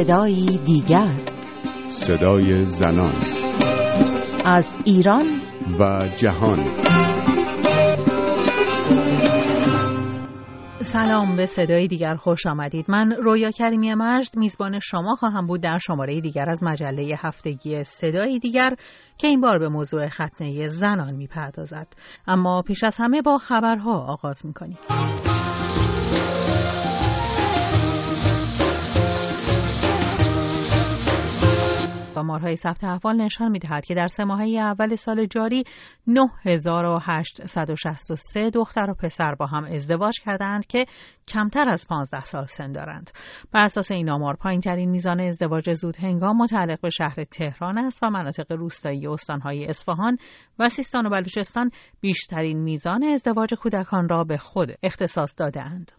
صدایی دیگر. صدای زنان. از ایران. و جهان. سلام به صدای دیگر خوش آمدید. من رویا کریمی مجد میزبان شما خواهم بود در شماره دیگر از مجله هفتگی صدای دیگر که این بار به موضوع ختنه زنان می‌پردازد. اما پیش از همه با خبرها آغاز می‌کنیم. آمارهای ثبت احوال نشان می‌دهد که در سه ماهه اول سال جاری 9863 دختر و پسر با هم ازدواج کردند که کمتر از 15 سال سن دارند. بر اساس این آمار پایین ترین میزان ازدواج زود هنگام متعلق به شهر تهران است و مناطق روستایی استانهای اصفهان و سیستان و بلوچستان بیشترین میزان ازدواج کودکان را به خود اختصاص دادهاند.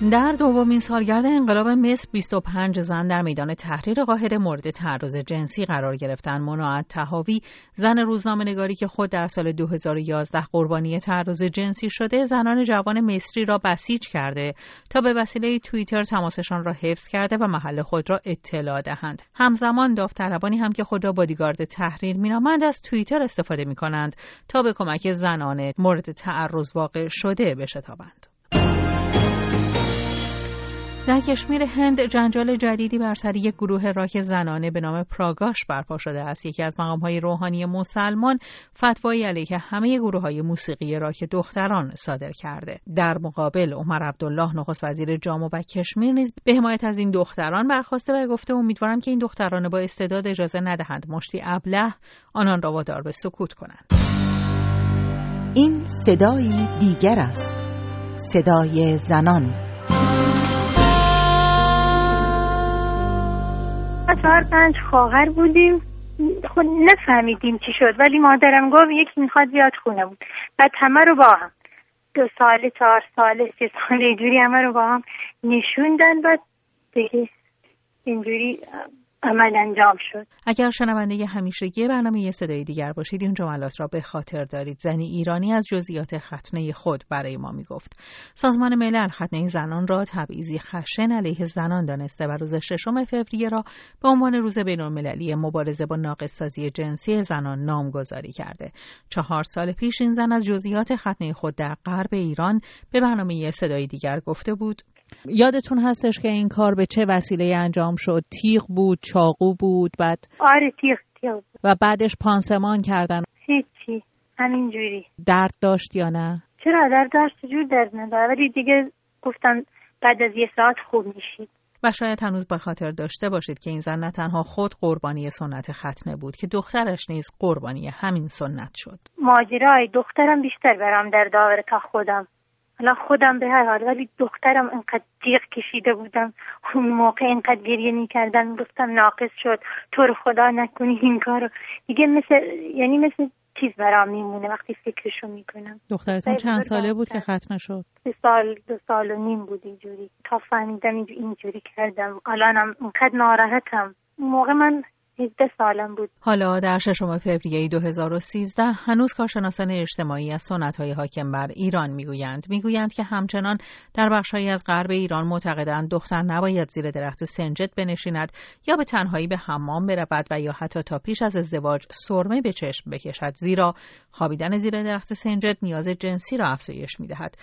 در دومین سالگرد انقلاب مصر 25 زن در میدان تحریر قاهره مورد تعرض جنسی قرار گرفتن مناعت تهاوی زن روزنامه نگاری که خود در سال 2011 قربانی تعرض جنسی شده زنان جوان مصری را بسیج کرده تا به وسیله توییتر تماسشان را حفظ کرده و محل خود را اطلاع دهند. همزمان داوطلبانی هم که خود را بادیگارد تحریر مینامند از توییتر استفاده می کنند تا به کمک زنان مورد تعرض واقع شده بشتابند. در کشمیر هند جنجال جدیدی بر سر یک گروه راک زنانه به نام پراگاش برپا شده است. یکی از مقامهای روحانی مسلمان فتوایی علیه همه گروه های موسیقی راک دختران صادر کرده. در مقابل عمر عبدالله نخست وزیر جامو و کشمیر نیز به حمایت از این دختران برخواسته و گفته امیدوارم که این دختران با استعداد اجازه ندهند مشتی ابله آنان را وادار به سکوت کنند. این صدایی دیگر است. صدای زنان. چهار پنج خواهر بودیم. خود نفهمیدیم چی شد ولی مادرم گفت یکی می‌خواد بیاد خونه بود. بعد همه رو با هم دو سال چهار سال سه سال اینجوری همه رو با هم نشوندن. بعد دیگه اینجوری عمل انجام شد. اگر شنونده همیشگی برنامه یه صدای دیگر باشید این جملات را به خاطر دارید. زنی ایرانی از جزئیات ختنه خود برای ما می‌گفت. سازمان ملل ختنه زنان را تبعیضی خشن علیه زنان دانسته و روز ششم فوریه را به عنوان روز بینالمللی مبارزه با ناقصسازی جنسی زنان نامگذاری کرده. چهار سال پیش این زن از جزئیات ختنه خود در غرب ایران به برنامه صدای دیگر گفته بود. یادتون هستش که این کار به چه وسیله انجام شد؟ تیغ بود چاقو بود بعد؟ آره تیغ تیغ و بعدش پانسمان کردن. هیچی همینجوری. درد داشت یا نه؟ چرا درد داشت؟ جور درد نداره ولی دیگه گفتن بعد از یه ساعت خوب میشید و شاید هنوز به خاطر داشته باشید که این زن نه تنها خود قربانی سنت ختنه بود که دخترش نیز قربانی همین سنت شد. ماجرای دخترم بیشتر برام در داور تا خودم. حالا خودم به هر حال ولی دخترم انقدر جیغ کشیده بودم. اون موقع اینقدر گریه می‌کردن گفتم ناقص شد. تو رو خدا نکنی این کارو دیگه مثل یعنی مثل چیز برام میمونه وقتی فکرشو می‌کنم. دخترتون چند ساله بود که ختم شد؟ سه سال دو سال و نیم بود اینجوری. تا فهمیدم اینجوری کردم. الانم اینقدر ناراحتم. موقع من 17 سالم بود. حالا در ششم فوریه 2013 هنوز کارشناسان اجتماعی از های حاکم بر ایران می‌گویند. می‌گویند که همچنان در بخشهایی از غرب ایران معتقدند دختر نباید زیر درخت سنجد بنشیند یا به تنهایی به حمام برود و یا حتی تا پیش از ازدواج سرمه به چشم بکشد زیرا خوابیدن زیر درخت سنجد نیاز جنسی را افزایش می‌دهد.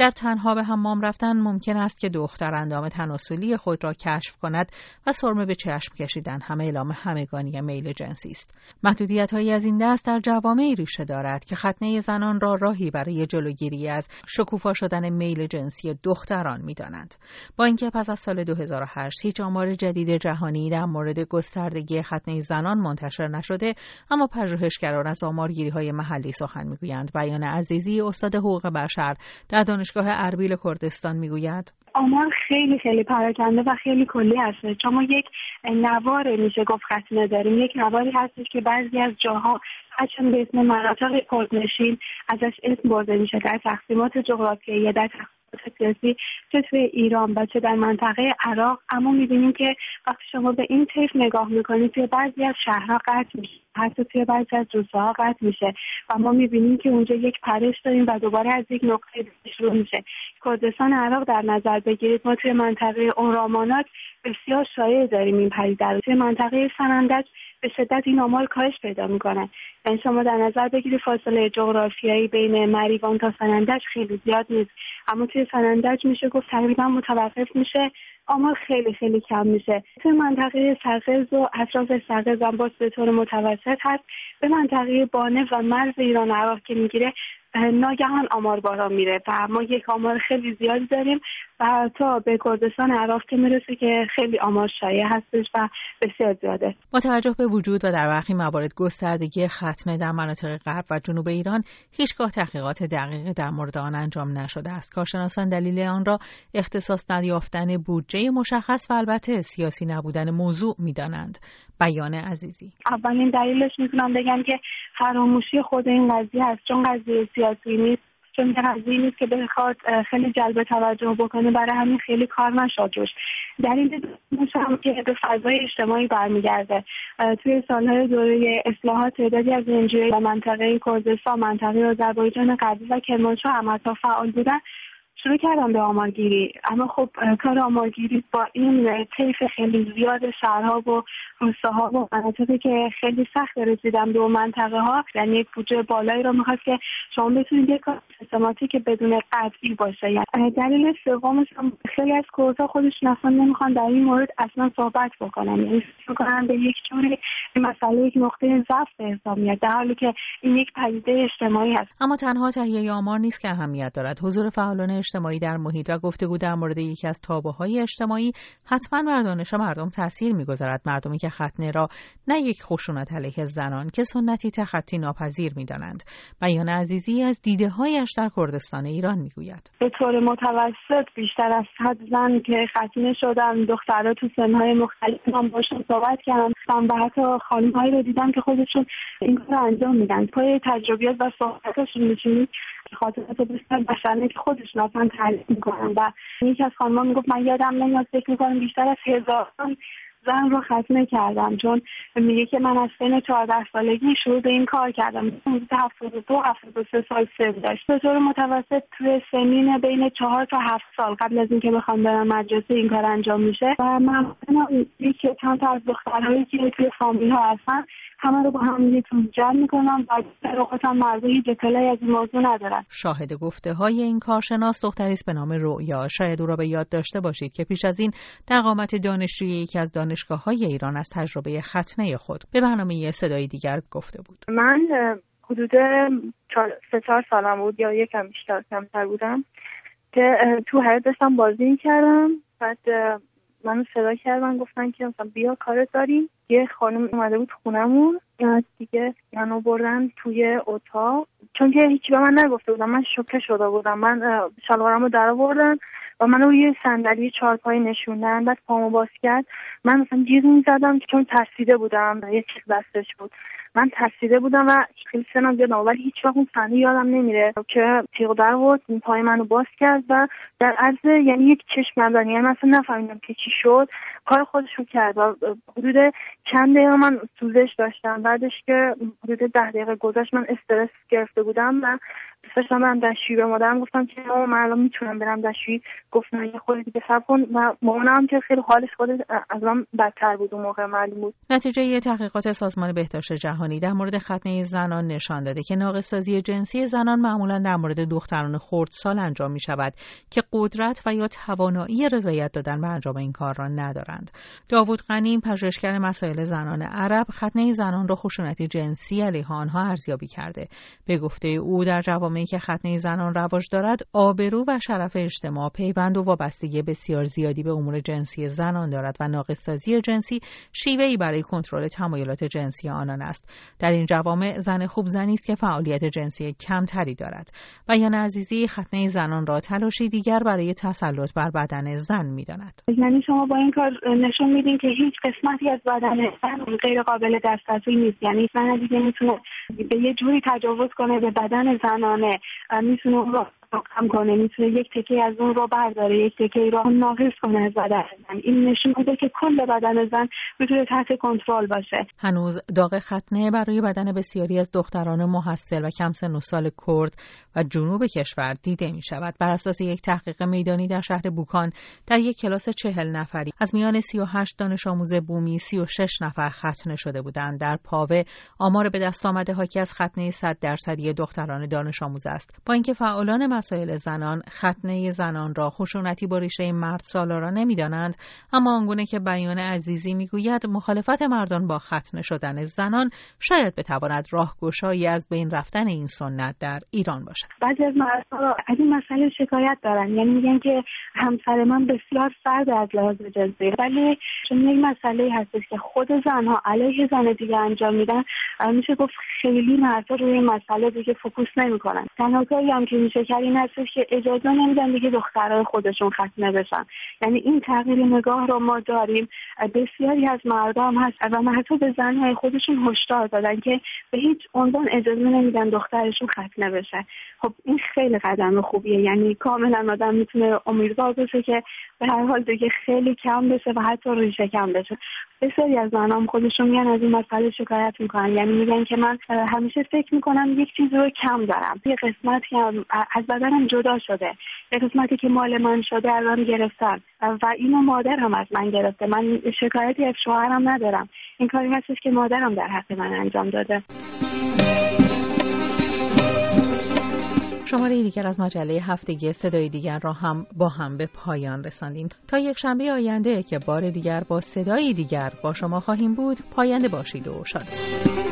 در تنها به حمام رفتن ممکن است که دختر اندام تناسلی خود را کشف کند و سرمه به چشم کشیدن. همه اعلام همگانی میل جنسی است. محدودیت هایی از این دست در جوامعی ریشه دارد که ختنه زنان را راهی برای جلوگیری از شکوفا شدن میل جنسی دختران می‌دانند با اینکه پس از سال 2008 هیچ آمار جدید جهانی در مورد گستردگی ختنه زنان منتشر نشده اما پژوهشگران از آمارگیری های محلی سخن می‌گویند. بیان عزیزی استاد حقوق بشر در دانشگاه اربیل کردستان می‌گوید آمار خیلی خیلی پراکنده و خیلی کلی هست چون ما یک نوار میشه گفت ختنه داریم یک نواری هستش که بعضی از جاها هرچند به اسم مناطق کردنشین ازش اسم برده میشه. در تقسیمات جغرافیایی در تقسیمات سیاسی چه توی ایران و چه در منطقه عراق اما می‌بینیم که وقتی شما به این طیف نگاه می‌کنید توی بعضی از شهرها قطع میشه. حتی توی بعضی از روزه ها قطع میشه و ما می‌بینیم که اونجا یک پرش داریم و دوباره از یک نقطه شروع میشه. کردستان عراق در نظر بگیرید ما توی منطقه اونرامانات بسیار شایع داریم این پدیده توی منطقه سنندج به شدت این آمار کاهش پیدا می‌کنه. یعنی شما در نظر بگیرید فاصله جغرافیایی بین مریوان تا سنندج خیلی زیاد نیست. اما توی سنندج میشه گفت تقریبا متوقف میشه. آمار خیلی خیلی کم میشه. توی منطقه سرقز و اطراف سرقز هم باز به طور متوسط هست. به منطقه بانه و مرز ایران عراق که می‌گیره ناگهان آمار بالا میره و ما یک آمار خیلی زیادی داریم و تا به کردستان عراق که می‌رسه که خیلی آمار شایع هستش و بسیار زیاده. با توجه به وجود و در برخی موارد گستردگی ختنه در مناطق غرب و جنوب ایران هیچگاه تحقیقات دقیقی در مورد آن انجام نشده است. کارشناسان دلیل آن را اختصاص نیافتن بودجه مشخص و البته سیاسی نبودن موضوع می‌دانند. بیان عزیزی. اولین دلیلش می‌تونم بگم که فراموشی خود این قضیه است چون قضیه سیاسی نیست چون قضیه نیست که بخواد خیلی جلب توجه بکنه. برای همین خیلی کار نشد. روش دلیل هم که به فضای اجتماعی برمیگرده. توی سالهای دوره اصلاحات تعدادی از انجیوی و منطقه کردستان منطقه آذربایجان غربی و کرمانشاه هم فعال بودن. شروع کردم به آمارگیری. اما خب کار آمارگیری با این طیف خیلی زیاد شهرها و روستاها و مناطقی که خیلی سخت رسیدم به منطقه ها یعنی یک بودجه بالایی رو می‌خواست که شما بتونید یک کار که بدون قطعی باشه. یعنی دلیل سومش خیلی از کورسا خودش اصلا نمی‌خوان در این مورد اصلا صحبت بکنن. یعنی می‌کنن به یک جوری مسئله یک نقطه ضعف به حساب میاد در حالی که این یک پدیده اجتماعی هست. اما تنها تهیه آمار نیست که اهمیت دارد. حضور فعالان اجتماعی در محیط و گفتگو در مورد یکی از های اجتماعی حتما بر دانش مردم تاثیر می‌گذارد. مردمی که ختنه را نه یک خشونت علیه زنان که سنتی تخطی ناپذیر می‌دانند بیان عزیزی از دیده هایش در کردستان ایران می‌گوید. به طور متوسط بیشتر از صد زن که ختنه شدن دخترها تو سنهای مختلف هم باشون صحبت کردم و حتی خانم هایی رو دیدم که خودشون این کار انجام میدن. پای تجربیات و صحبتشون میشینید خاطرات بسیار بشرنه که خودشون اصلا تعریف می‌کنن و یکی از خانمان می‌گفت من یادم نمیاد فکر می‌کنم بیشتر از هزاران زن رو ختمه کردم چون میگه که من از سن چهارده سالگی شروع به این کار کردم. هفتاد دو هفتاد سه سال سن داشت. به طور متوسط توی سنین بین چهار تا هفت سال قبل از اینکه بخوام برم مدرسه این کار انجام میشه و من که چند تا از دخترهایی که توی فامیل ها هستن همه رو با هم یه جمع می‌کنم و اوقات هم مردم از این موضوع ندارن. شاهد گفته های این کارشناس دختری است به نام رویا شاید او را به یاد داشته باشید که پیش از این در قامت دانشجوی یکی از دانشگاه های ایران از تجربه ختنه خود به برنامه صدای دیگر گفته بود. من حدود سه چهار سالم بود یا یکم بیشتر کمتر بودم که تو حیات داشتم بازی می‌کردم. بعد منو صدا کردن گفتن که مثلا بیا کارت داریم. یه خانم اومده بود خونمون. دیگه منو بردن توی اتاق. چون که هیچی به من نگفته بودم من شوکه شده بودم. من شلوارمو در بردن و منو روی صندلی چهارپای نشوندن بعد پامو باز کرد. من مثلا جیغ می‌زدم چون ترسیده بودم یه چیز دستش بود. من ترسیده بودم و خیلی سنم یادم ولی هیچ وقت اون یادم نمیره. که تیغ در بود پای منو باز کرد و در عرض یعنی یک چشم نزن یعنی من اصلا نفهمیدم که چی شد. کار خودشون کرد و حدود چند دقیقه من سوزش داشتم. بعدش که حدود ده دقیقه گذشت من استرس گرفته بودم و داشتم برم دستشویی به مادرم گفتم که من الان می‌تونم برم دستشویی. گفت نه یه دیگه صبر کن. و مامانم که خیلی حالش خود از من بدتر بود اون موقع معلوم بود. نتیجه تحقیقات سازمان بهداشت جهانی در مورد ختنه زنان نشان داده که ناقصازی جنسی زنان معمولا در مورد دختران خردسال انجام می شود که قدرت و یا توانایی رضایت دادن به انجام این کار را ندارند. داوود غنی پژوهشگر مسائل زنان عرب ختنه زنان را خشونت جنسی علیه آنها ارزیابی کرده. به گفته او در جوامعی که ختنه زنان رواج دارد آبرو و شرف اجتماع پیوند و وابستگی بسیار زیادی به امور جنسی زنان دارد و ناقصسازی جنسی شیوهی برای کنترل تمایلات جنسی آنان است. در این جوامع زن خوب زنی است که فعالیت جنسی کمتری دارد و یان عزیزی ختنه زنان را تلاشی دیگر برای تسلط بر بدن زن می‌داند. یعنی شما با این کار نشون میدین که هیچ قسمتی از بدن زن غیر قابل دسترسی نیست. یعنی زن دیگه می‌تونه به یه جوری تجاوز کنه به بدن زنانه می‌تونه رو کم کنه می‌تونه یک تکه از اون رو برداره یک تکه رو ناقص کنه از بدن زن این نشون میده که کل بدن زن می‌تونه تحت کنترل باشه. هنوز داغ ختنه برای بدن بسیاری از دختران محصل و کم سن و سال کرد و جنوب کشور دیده می شود بر اساس یک تحقیق میدانی در شهر بوکان در یک کلاس چهل نفری از میان 38 دانش آموز بومی 36 نفر ختنه شده بودند. در پاوه آمار به دست آمده حاکی از ختنه 100 درصدی دختران دانش آموز است. با اینکه فعالان مسائل زنان ختنه زنان را خشونتی با ریشه مرد سالارا نمی‌دانند اما آنگونه که بیان عزیزی می‌گوید مخالفت مردان با ختنه شدن زنان شاید بتواند راهگشایی از بین رفتن این سنت در ایران باشد. بعضی از مردها از این مسئله شکایت دارن. یعنی میگن که همسر من بسیار سرد از لحاظ جنسی. ولی چون یک مسئله هستش که خود زنها علیه زن دیگه انجام میدن میشه گفت خیلی مردها روی مسئله دیگه فکوس نمی‌کنن. تنها کاری هم که میشه کرد این هستش که اجازه نمیدن دیگه دخترای خودشون ختنه بشن. یعنی این تغییر نگاه رو ما داریم. بسیاری از مردم هست و حتی به زنهای خودشون هشدار دادن که به هیچ عنوان اجازه نمیدن دخترشون ختنه بشه. خب این خیلی قدم خوبیه. یعنی کاملا آدم می‌تونه امیدوار باشه که به هر حال دیگه خیلی کم بشه و حتی ریشه کم بشه. بسیاری از زنام خودشون میان از این مسئله شکایت می‌کنن. یعنی میگن که من همیشه فکر می‌کنم یک چیزی رو کم دارم. یه قسمت از بدنم جدا شده. یه قسمتی که مال من شده الان گرفتن. و اینو مادرم از من گرفته. من شکایتی از شوهرم ندارم. این کاری هستش که مادرم در حق من انجام داده. شماره دیگر از مجله هفتگی صدای دیگر را هم با هم به پایان رساندیم. تا یک شنبه آینده که بار دیگر با صدای دیگر با شما خواهیم بود پاینده باشید و شاد.